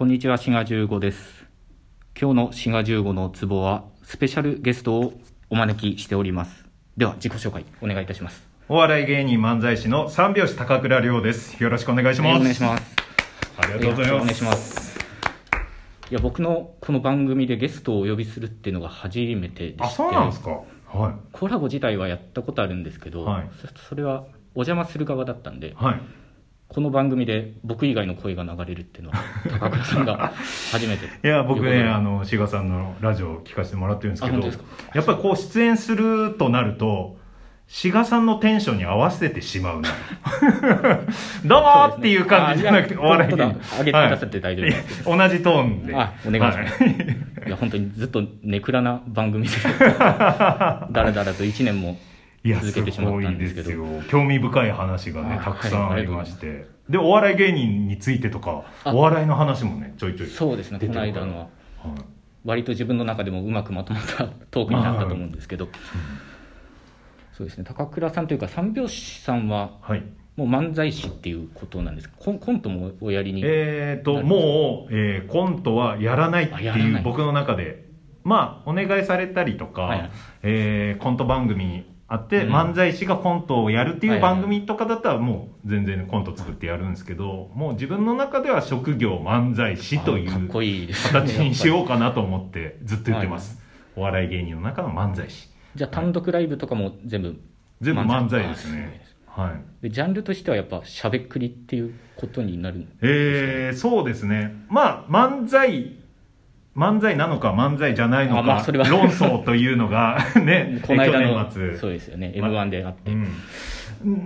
こんにちは、滋賀15です。今日の滋賀15のツボは、スペシャルゲストをお招きしております。では、自己紹介お願いいたします。お笑い芸人漫才師の三拍子高倉涼です。よろしくお願いします。お願いします。ありがとうございます。お願いします。いや、僕のこの番組でゲストをお呼びするっていうのが初めてでして、あ、そうなんですか。はコラボ自体はやったことあるんですけど、はいそそれはお邪魔する側だったんでい。、はい。この番組で僕以外の声が流れるっていうのは、高倉さんが初めて。いや、僕ね、あの、志賀さんのラジオ聞かせてもらってるんですけど、やっぱりこう出演するとなると、志賀さんのテンションに合わせてしまうな。どうもーっていう感じじゃなくて、あお笑い芸本当だ上げてくださって大丈夫です。はい。同じトーンで。あお願いします。はい。いや本当にずっとネクラな番組で。だらだらと1年も続すけてしまったごいんですけど。興味深い話がね、あたくさんはいありまして。で、お笑い芸人についてとか、あ。お笑いの話もね、ちょいちょい。そうですねこの間の。ははい。割と自分の中でもうまくまとまったトークになったと思うんですけど、そうですね高倉さんというか三拍子さんははい。もう漫才師っていうことなんですか？コンコントもおやりに、えっと、もう、えーコントはやらないっていい。う僕の中で、まあ、お願いされたりとか、はいはい。えーコント番組あって、うん漫才師がコントをやるっていう番組とかだったらもう全然コント作ってやるんですけど、もう自分の中では職業漫才師という形にしようかなと思って ずっと言ってます。お笑い芸人の中の漫才師。じゃあ単独ライブとかも全部全部漫才ですね。はい。でジャンルとしてはやっぱしゃべくりっていうことになるえー、そうですね。まあ、漫才、漫才なのか漫才じゃないのか、あまあそれは。論争というのが ね、この間去の年末。そうですよね。ま m 1であって、うん。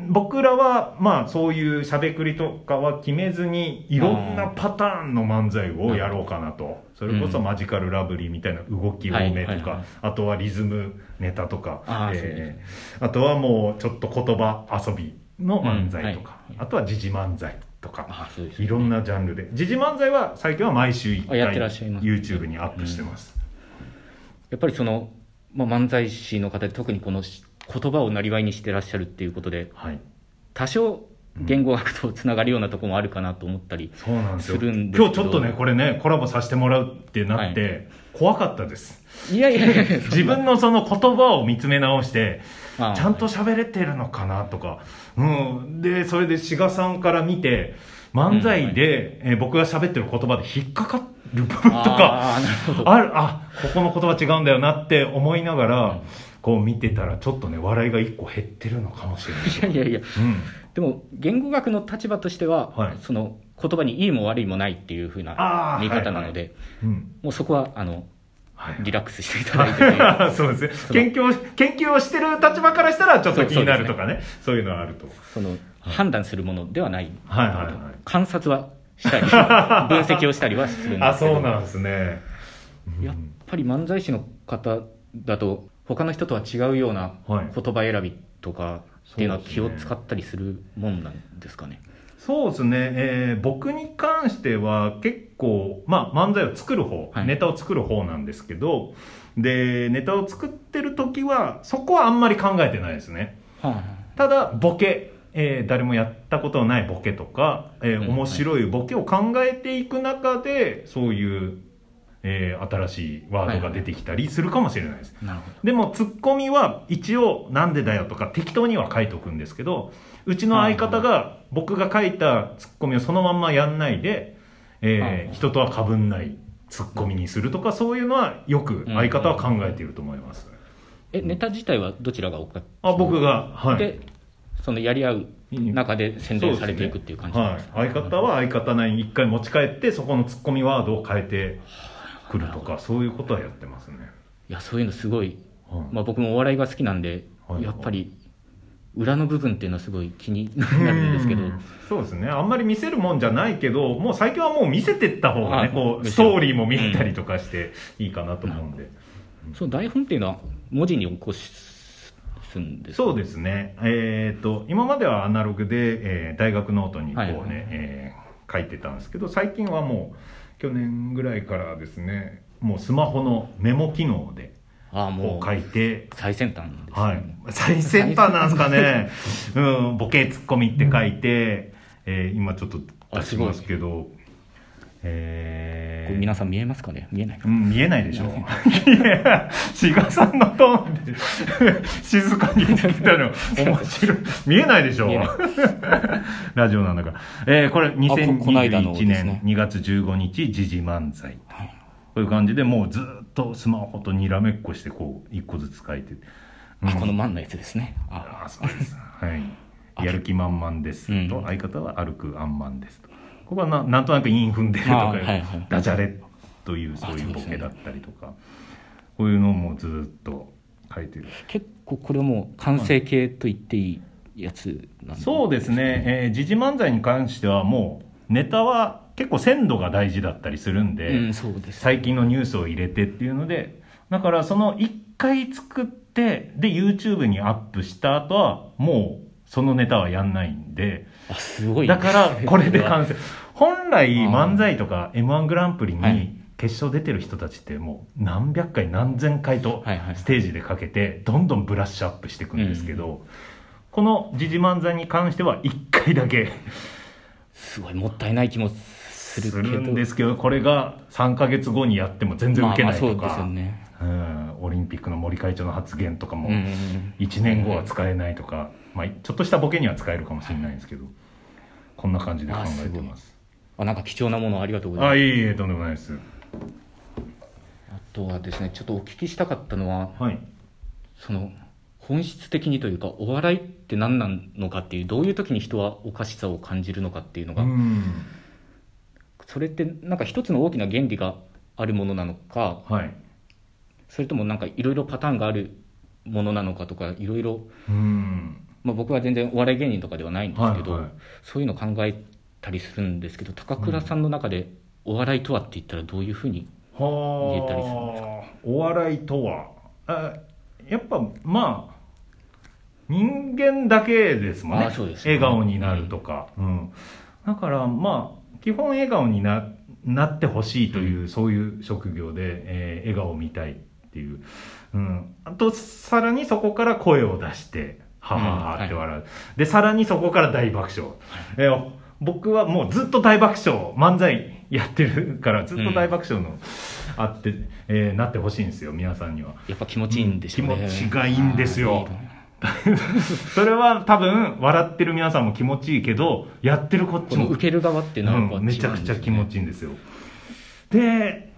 僕らは、まあ、そういうしゃべくりとかは決めずに、いろんなパターンの漫才をやろうかなと。それこそマジカルラブリーみたいな動き多めとか、あとはリズムネタとか、あーえーあとはもうちょっと言葉遊びの漫才とか、うんはい。あとは時事漫才とか。あそうですよね。いろんなジャンルで。時事漫才は最近は毎週1あやっ回てらっしゃいます YouTube にアップしてます、やっぱりその、まあ、漫才師の方で特にこのし言葉をなりわいにしてらっしゃるっていうことではい。多少言語学とつながるようなところもあるかなと思ったり、そうなんでするんですけど。今日ちょっとねこれねコラボさせてもらうってなって、怖かったです。いやいやいや。自分のその言葉を見つめ直してちゃんと喋れてるのかなとか、うん、でそれで志賀さんから見て漫才で、えー僕が喋ってる言葉で引っかかる部分とかある。あここの言葉違うんだよなって思いながら、こう見てたらちょっとね笑いが一個減ってるのかもしれない。いやいやいや。うん。でも言語学の立場としては、はい。その言葉にいいも悪いもないっていうふうな見方なので、うん。もうそこはあのはいリラックスしていただいて そうですね。研究研究をしてる立場からしたらちょっと気になるとかね。そういうのはあると。その判断するものではない、はいはいはい。観察はしたり 分析をしたりはするんですけど。あそうなんですね。やっぱり漫才師の方だと他の人とは違うようなはい。言葉選びとかっていうのは気を使ったりするもんなんですかね。そうですね、えー僕に関しては結構、まあ、漫才を作る方、はい。ネタを作る方なんですけどでネタを作ってる時はそこはあんまり考えてないですね。はただボケ、えー誰もやったことのないボケとか、えーうん面白いボケを考えていく中でそういう、えー新しいワードが出てきたりするかもしれないです、あ、なるほでもツッコミは一応「なんでだよ」とか適当には書いておくんですけどうちの相方が僕が書いたツッコミをそのまんまやんないで、えーあ人とはかぶんないツッコミにするとかそういうのはよく相方は考えていると思います、ど。え、ネタ自体はどちらがおかあ僕がはい。で、そのやり合う中で洗練されていくっていう感じですねはい、相方は相方なりに一回持ち帰ってそこのツッコミワードを変えてくるとかそういうことはやってますね、いや、そういうのすごい、はいまあ僕もお笑いが好きなんで、はいやっぱり裏の部分っていうのはすごい気になるんですけど。う、ん。そうですね。あんまり見せるもんじゃないけどもう最近はもう見せてった方がねあこうストーリーも見えたりとかしていいかなと思うんで、その台本っていうのは文字に起こすんですか？そうですね。えっ、と今まではアナログで、えー大学ノートにこうね、はいはい。えー書いてたんですけど最近はもう去年ぐらいからですねもうスマホのメモ機能でああ、もこう書いて最先端ですね。はい。最先端なんですかね。うん、ボケツッコミって書いて、えー今ちょっと出しますけど、えー皆さん見えますかね？見えないかうん、見えないでしょ。いや、志賀さんのトーンで静かに言ってきたの面白い。見えないでしょ。ラジオなんだから。えー、これここの間の2021ですね年2月15日、時事漫才。はいこういう感じでもうずっとスマホとにらめっこしてこう、一個ずつ書いて。うんあこのマンのやつですねああそうです。はい。やる気満々ですうんと、相方は歩くあんまんですと。ここはななんとなく韻踏んでるとか、あはいはい。ダジャレというそういうボケだったりとか、こういうのもずっと書いてる。結構これはもう完成形と言っていいやつなんそうですね、えー時事漫才に関してはもうネタは結構鮮度が大事だったりするんで、うんです最近のニュースを入れてっていうのでだからその1回作ってで YouTube にアップした後はもうそのネタはやんないんで。あすごいだから これで完成。本来漫才とか m 1グランプリはい。に決勝出てる人たちってもう何百回何千回とステージでかけてどんどんブラッシュアップしていくんですけど、この時事漫才に関しては1回だけ。すごいもったいない気もするすけど。るんですけどこれが3か月後にやっても全然受けないとまあまあそうですよかねうんオリンピックの森会長の発言とかもうんうんうん。1年後は使えないとか、まあ、ちょっとしたボケには使えるかもしれないんですけどこんな感じで考えてます。あなんか貴重なものありがとうございます。あいえいえとんでもないです。あとはですねちょっとお聞きしたかったのははい。その本質的にというかお笑いって何なのかっていうどういう時に人はおかしさを感じるのかっていうのが、うん。それってなんか一つの大きな原理があるものなのかはいそれともなんかいろいろパターンがあるものなのかとかいろいろ、うん。まあ、僕は全然お笑い芸人とかではないんですけど、はいはい。そういうの考えたりするんですけど高倉さんの中でお笑いとはって言ったらどういうふうに、は言えたりするんですあ。お笑いとは。あやっぱまあ人間だけですもんね。ね。笑顔になるとか、うん。だからまあ基本笑顔にななってほしいという、そういう職業で、えー笑顔を見たいっていう、うん、あとさらにそこから声を出してはははって笑う、でさらにそこから大爆笑、えー僕はもうずっと大爆笑漫才やってるからずっと大爆笑の、あって、えーなってほしいんですよ皆さんには。やっぱ気持ちいいんでしょうね、気持ちがいいんですよ。それは多分笑ってる皆さんも気持ちいいけどやってるこっちも。受ける側っていうのはやっぱ違うんめちゃくちゃ気持ちいいいんですよ。で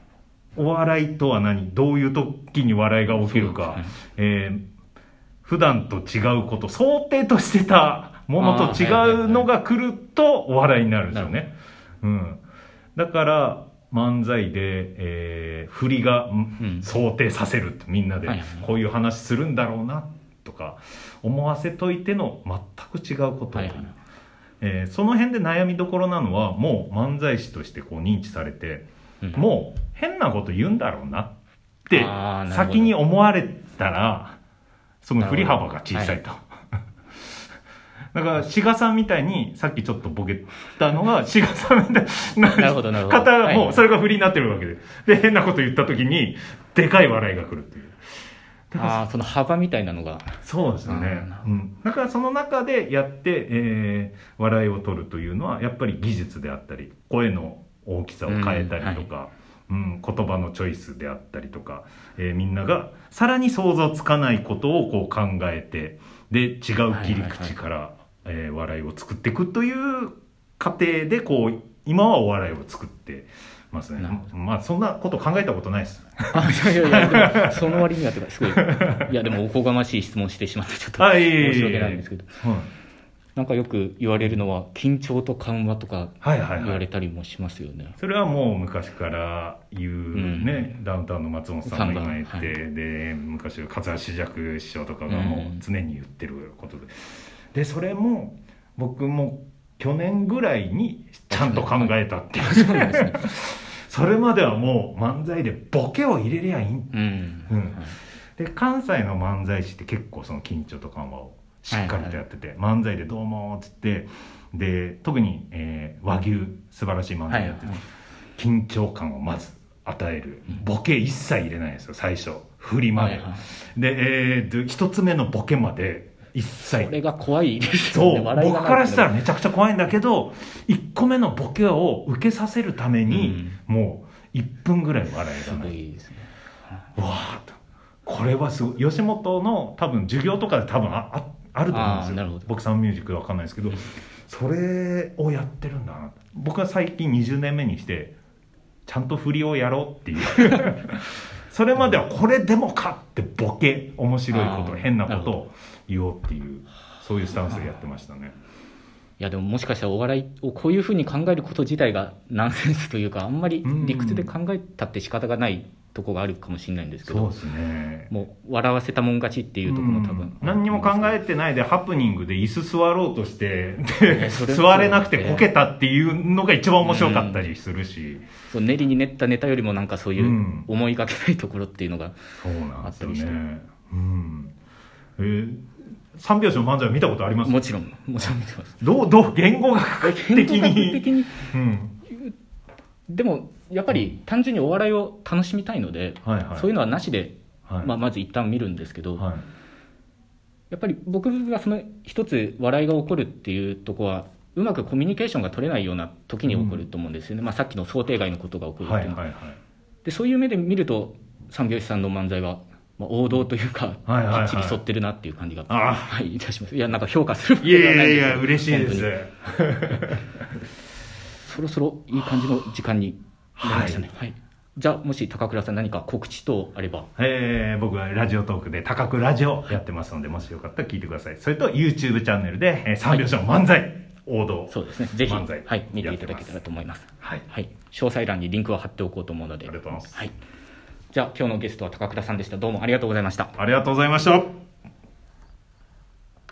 お笑いとは何？どういう時に笑いが起きるか、そうですえー普段と違うこと。想定としてたものと違うのが来るとお笑いになるんですよね、うん、だから漫才で、えー振りが、ん想定させるみんなで。こういう話するんだろうなとか思わせといての全く違うことをはいはい。えーその辺で悩みどころなのはもう漫才師としてこう認知されて、うんもう変なこと言うんだろうなって先に思われたらその振り幅が小さいと。だから志賀さんみたいにさっきちょっとボケたのが 志賀さんみたいななるほどなるほど。方がはい。もうそれが振りになってるわけで。で変なこと言った時にでかい笑いが来るっていう。だからああその幅みたいなのが。そうですよねうん、だからその中でやって、えー笑いを取るというのはやっぱり技術であったり声の大きさを変えたりとか、うん言葉のチョイスであったりとか、えーみんながさらに想像つかないことをこう考えてで違う切り口から、えー笑いを作っていくという過程でこう今はお笑いを作ってますね。まあそんなこと考えたことないです。あいやいやいや その割にはとかすごいいやでもおこがましい質問してしまってちょっと申し訳ないんですけど。はいなんかよく言われるのは緊張と緩和とかはいはいはい。言われたりもしますよね、それはもう昔から言うね、ダウンタウンの松本さんも今言って、さんがで昔勝橋尺師匠とかがもう常に言ってることで、でそれも僕も去年ぐらいにちゃんと考えたっていう。そうなんですね。それまではもう漫才でボケを入れりゃいい。んうん、うん。で関西の漫才師って結構その緊張と緩和をしっかりとやってて、漫才で「どうも」っつってで特に、えー和牛素晴らしい漫才やってて、はい緊張感をまず与える。ボケ一切入れないんですよ最初。振りまで、で,、えーで一つ目のボケまで一切。それが怖いですよね。そう。僕からしたらめちゃくちゃ怖いんだけど1個目のボケを受けさせるために、もう1分ぐらい笑いすがない。ごいですね。わーっと。これはすごい。吉本の多分授業とかで多分あああると思うんですよ。あーなるほど。僕サンミュージックわかんないですけどそれをやってるんだな。僕は最近20年目にしてちゃんと振りをやろうっていう。それまではこれでもかってボケ面白いこと変なことを言おうっていうそういうスタンスでやってましたね。いやでももしかしたらお笑いをこういうふうに考えること自体がナンセンスというかあんまり理屈で考えたって仕方がないとこがあるかもしれないんですけどそうですね。もう笑わせたもん勝ちっていうところも多分、うん。何にも考えてないでハプニングで椅子座ろうとして 座れなくてこけたっていうのが一番面白かったりするし、そう練りに練ったネタよりもなんかそういううん。思いがけないところっていうのが、あったりして。ねうん。えー三拍子の漫才は見たことあります？もちろん。もちろん見てます。どうどう言語学的に？的に？うん。でもやっぱり単純にお笑いを楽しみたいので、はいはい。そういうのはなしで、はい。まあ、まず一旦見るんですけど、はい。やっぱり僕がその一つ笑いが起こるっていうとこはうまくコミュニケーションが取れないような時に起こると思うんですよね、まあ、さっきの想定外のことが起こるっていうのは、はいはいはい。でそういう目で見ると三拍子さんの漫才は、まあ、王道というか、はいはいはい。きっちり沿ってるなっていう感じが、あはい、いたします。いやなんか評価するいやいやいや嬉しいです。そろそろいい感じの時間になりましたね、はい。じゃあもし高倉さん何か告知等あれば。えー僕はラジオトークで高くラジオやってますので、もしよかったら聞いてください。それと YouTube チャンネルで、えー、三拍子の漫才、王道。そうですね。ぜひ、はい、見ていただけたらと思います。はい。はい、詳細欄にリンクを貼っておこうと思うので。ありがとうございます。はい、じゃあ今日のゲストは高倉さんでした。どうもありがとうございました。ありがとうございました。